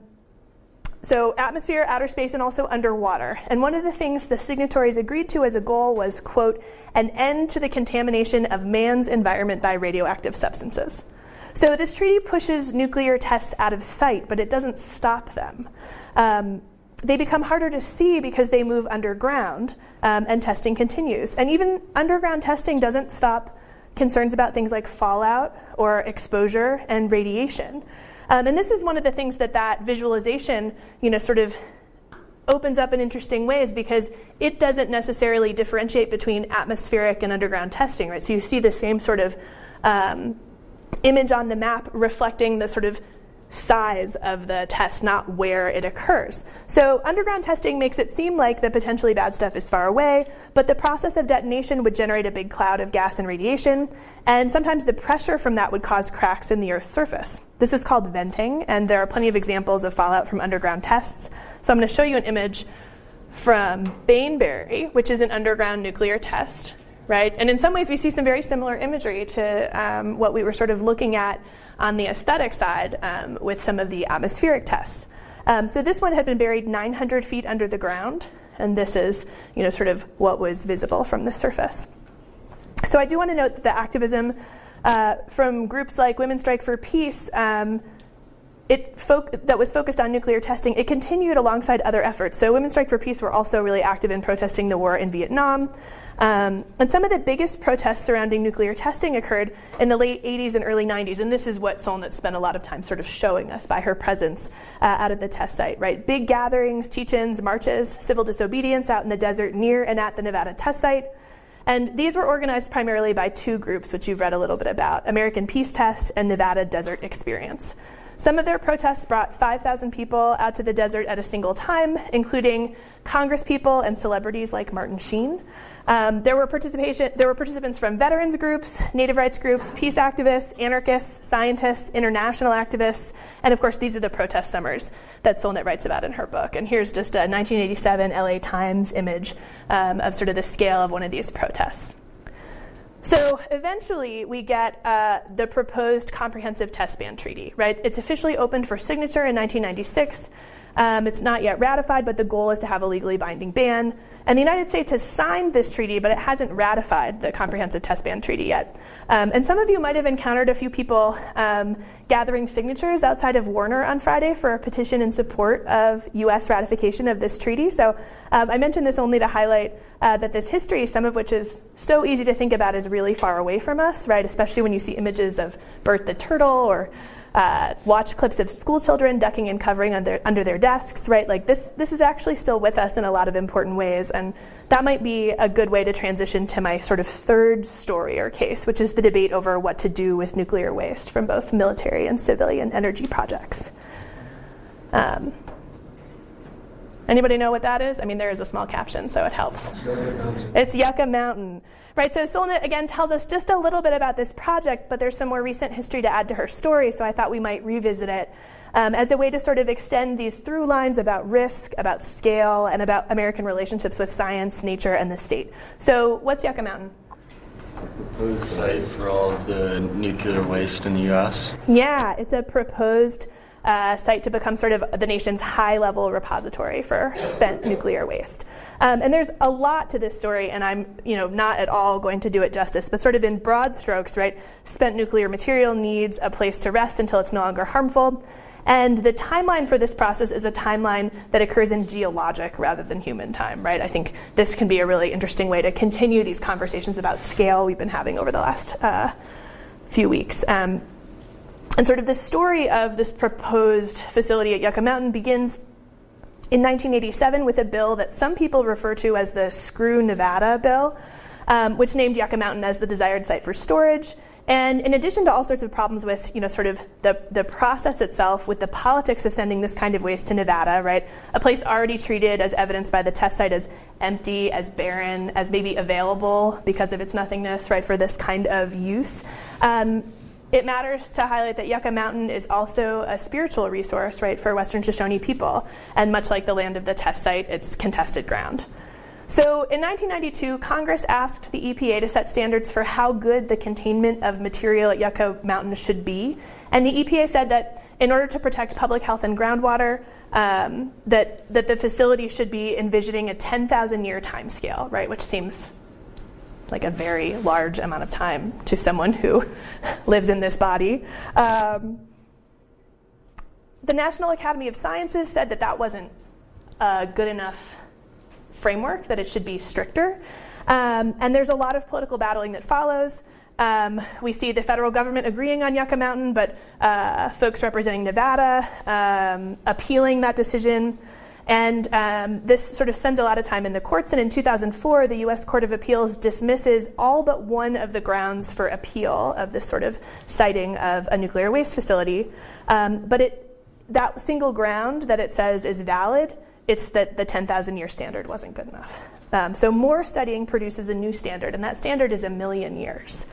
so, atmosphere, outer space, and also underwater. And one of the things the signatories agreed to as a goal was, quote, an end to the contamination of man's environment by radioactive substances. So, this treaty pushes nuclear tests out of sight, but it doesn't stop them. Um, they become harder to see because they move underground um, and testing continues. And even underground testing doesn't stop concerns about things like fallout or exposure and radiation. Um, and this is one of the things that that visualization, you know, sort of opens up in interesting ways because it doesn't necessarily differentiate between atmospheric and underground testing, right? So you see the same sort of um, image on the map reflecting the sort of size of the test, not where it occurs. So, underground testing makes it seem like the potentially bad stuff is far away, but the process of detonation would generate a big cloud of gas and radiation, and sometimes the pressure from that would cause cracks in the Earth's surface. This is called venting, and there are plenty of examples of fallout from underground tests. So, I'm going to show you an image from Baneberry, which is an underground nuclear test. Right? And in some ways, we see some very similar imagery to um, what we were sort of looking at on the aesthetic side um, with some of the atmospheric tests. Um, so this one had been buried 900 feet under the ground, and this is, you know, sort of what was visible from the surface. So I do want to note that the activism uh, from groups like Women Strike for Peace um, it fo- that was focused on nuclear testing, it continued alongside other efforts. So, Women's Strike for Peace were also really active in protesting the war in Vietnam. Um, and some of the biggest protests surrounding nuclear testing occurred in the late 80s and early 90s. And this is what Solnit spent a lot of time sort of showing us by her presence uh, out at the test site, right? Big gatherings, teach ins, marches, civil disobedience out in the desert near and at the Nevada test site. And these were organized primarily by two groups, which you've read a little bit about American Peace Test and Nevada Desert Experience. Some of their protests brought 5,000 people out to the desert at a single time, including congresspeople and celebrities like Martin Sheen. Um, there, were participation, there were participants from veterans groups, native rights groups, peace activists, anarchists, scientists, international activists, and of course, these are the protest summers that Solnit writes about in her book. And here's just a 1987 LA Times image um, of sort of the scale of one of these protests. So eventually, we get uh, the proposed Comprehensive Test Ban Treaty, right? It's officially opened for signature in 1996. Um, it's not yet ratified, but the goal is to have a legally binding ban. And the United States has signed this treaty, but it hasn't ratified the Comprehensive Test Ban Treaty yet. Um, and some of you might have encountered a few people um, gathering signatures outside of Warner on Friday for a petition in support of U.S. ratification of this treaty. So um, I mention this only to highlight uh, that this history, some of which is so easy to think about, is really far away from us, right? Especially when you see images of Bert the Turtle or uh, watch clips of school children ducking and covering under, under their desks, right? Like this, this is actually still with us in a lot of important ways. And that might be a good way to transition to my sort of third story or case, which is the debate over what to do with nuclear waste from both military and civilian energy projects. Um, anybody know what that is? I mean, there is a small caption, so it helps. It's Yucca Mountain. Right, so Solnit again tells us just a little bit about this project, but there's some more recent history to add to her story, so I thought we might revisit it um, as a way to sort of extend these through lines about risk, about scale, and about American relationships with science, nature, and the state. So, what's Yucca Mountain? Proposed site for all of the nuclear waste in the U.S. Yeah, it's a proposed uh, site to become sort of the nation's high level repository for spent nuclear waste. Um, and there's a lot to this story, and I'm you know not at all going to do it justice, but sort of in broad strokes, right? Spent nuclear material needs a place to rest until it's no longer harmful. And the timeline for this process is a timeline that occurs in geologic rather than human time, right? I think this can be a really interesting way to continue these conversations about scale we've been having over the last uh, few weeks. Um, and sort of the story of this proposed facility at Yucca Mountain begins in 1987 with a bill that some people refer to as the Screw Nevada Bill, um, which named Yucca Mountain as the desired site for storage. And in addition to all sorts of problems with, you know, sort of the, the process itself, with the politics of sending this kind of waste to Nevada, right? A place already treated, as evidenced by the test site, as empty, as barren, as maybe available because of its nothingness, right, for this kind of use. Um, it matters to highlight that Yucca Mountain is also a spiritual resource, right, for Western Shoshone people. And much like the land of the test site, it's contested ground. So in 1992, Congress asked the EPA to set standards for how good the containment of material at Yucca Mountain should be. And the EPA said that in order to protect public health and groundwater, um, that, that the facility should be envisioning a 10,000 year time scale, right, which seems like a very large amount of time to someone who lives in this body. Um, the National Academy of Sciences said that that wasn't a good enough framework, that it should be stricter. Um, and there's a lot of political battling that follows. Um, we see the federal government agreeing on Yucca Mountain, but uh, folks representing Nevada um, appealing that decision. And um, this sort of spends a lot of time in the courts. And in 2004, the US Court of Appeals dismisses all but one of the grounds for appeal of this sort of siting of a nuclear waste facility. Um, but it, that single ground that it says is valid, it's that the 10,000 year standard wasn't good enough. Um, so more studying produces a new standard, and that standard is a million years.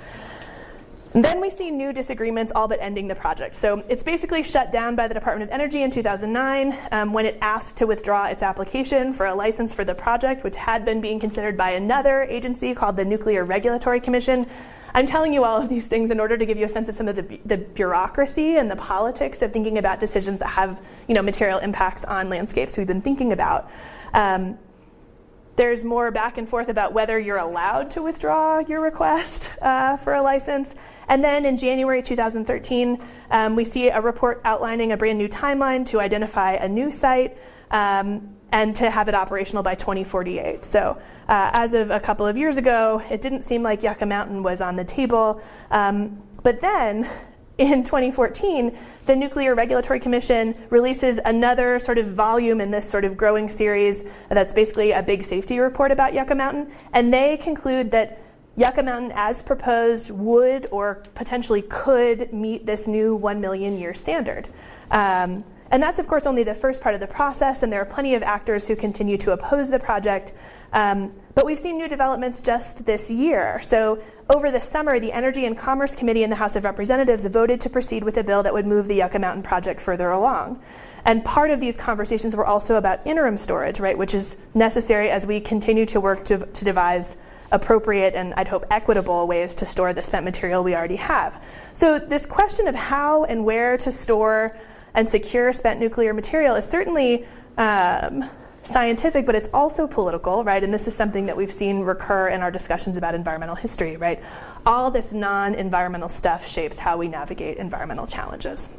And then we see new disagreements all but ending the project. So it's basically shut down by the Department of Energy in 2009 um, when it asked to withdraw its application for a license for the project, which had been being considered by another agency called the Nuclear Regulatory Commission. I'm telling you all of these things in order to give you a sense of some of the, the bureaucracy and the politics of thinking about decisions that have you know, material impacts on landscapes we've been thinking about. Um, there's more back and forth about whether you're allowed to withdraw your request uh, for a license. And then in January 2013, um, we see a report outlining a brand new timeline to identify a new site um, and to have it operational by 2048. So, uh, as of a couple of years ago, it didn't seem like Yucca Mountain was on the table. Um, but then in 2014, the Nuclear Regulatory Commission releases another sort of volume in this sort of growing series that's basically a big safety report about Yucca Mountain. And they conclude that Yucca Mountain, as proposed, would or potentially could meet this new 1 million year standard. Um, and that's, of course, only the first part of the process, and there are plenty of actors who continue to oppose the project. Um, but we've seen new developments just this year. So, over the summer, the Energy and Commerce Committee in the House of Representatives voted to proceed with a bill that would move the Yucca Mountain project further along. And part of these conversations were also about interim storage, right, which is necessary as we continue to work to, to devise appropriate and I'd hope equitable ways to store the spent material we already have. So, this question of how and where to store and secure spent nuclear material is certainly um, scientific, but it's also political, right? And this is something that we've seen recur in our discussions about environmental history, right? All this non environmental stuff shapes how we navigate environmental challenges.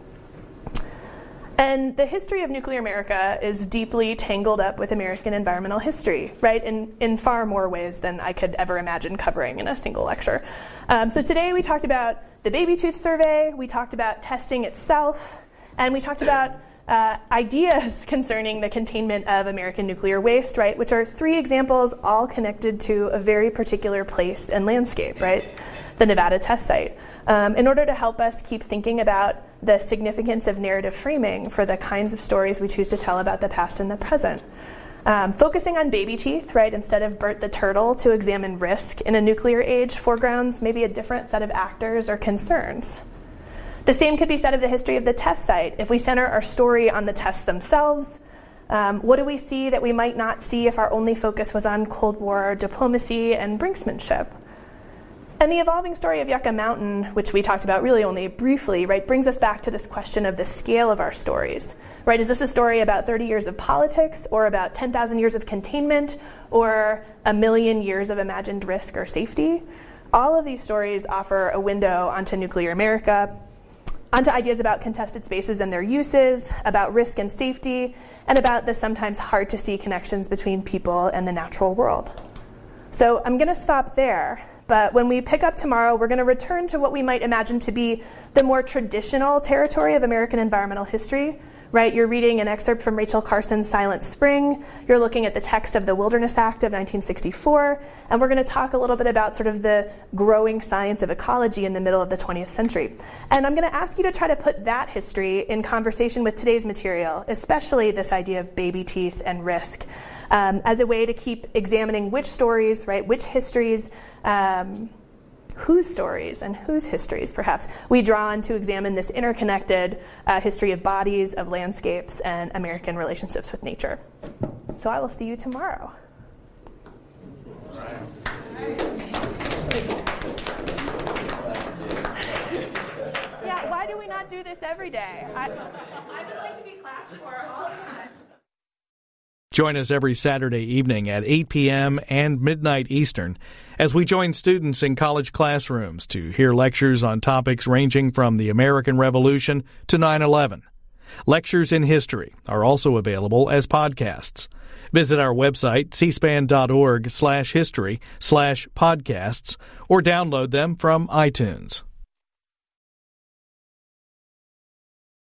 And the history of nuclear America is deeply tangled up with American environmental history, right, in, in far more ways than I could ever imagine covering in a single lecture. Um, so today we talked about the baby tooth survey, we talked about testing itself, and we talked about uh, ideas concerning the containment of American nuclear waste, right, which are three examples all connected to a very particular place and landscape, right, the Nevada test site, um, in order to help us keep thinking about the significance of narrative framing for the kinds of stories we choose to tell about the past and the present. Um, focusing on baby teeth, right, instead of Bert the turtle to examine risk in a nuclear age foregrounds maybe a different set of actors or concerns. The same could be said of the history of the test site. If we center our story on the tests themselves, um, what do we see that we might not see if our only focus was on Cold War diplomacy and brinksmanship? And the evolving story of Yucca Mountain, which we talked about really only briefly, right, brings us back to this question of the scale of our stories. Right? Is this a story about 30 years of politics or about 10,000 years of containment or a million years of imagined risk or safety? All of these stories offer a window onto nuclear America onto ideas about contested spaces and their uses, about risk and safety, and about the sometimes hard to see connections between people and the natural world. So I'm going to stop there. But when we pick up tomorrow, we're going to return to what we might imagine to be the more traditional territory of American environmental history, right? You're reading an excerpt from Rachel Carson's Silent Spring. You're looking at the text of the Wilderness Act of 1964. And we're going to talk a little bit about sort of the growing science of ecology in the middle of the 20th century. And I'm going to ask you to try to put that history in conversation with today's material, especially this idea of baby teeth and risk, um, as a way to keep examining which stories, right, which histories. Um, whose stories and whose histories, perhaps, we draw on to examine this interconnected uh, history of bodies, of landscapes, and American relationships with nature. So I will see you tomorrow. yeah, why do we not do this every day? I, I would like to be classed for all the time. Join us every Saturday evening at 8 p.m. and midnight Eastern as we join students in college classrooms to hear lectures on topics ranging from the American Revolution to 9 11. Lectures in history are also available as podcasts. Visit our website, cspan.org slash history slash podcasts, or download them from iTunes.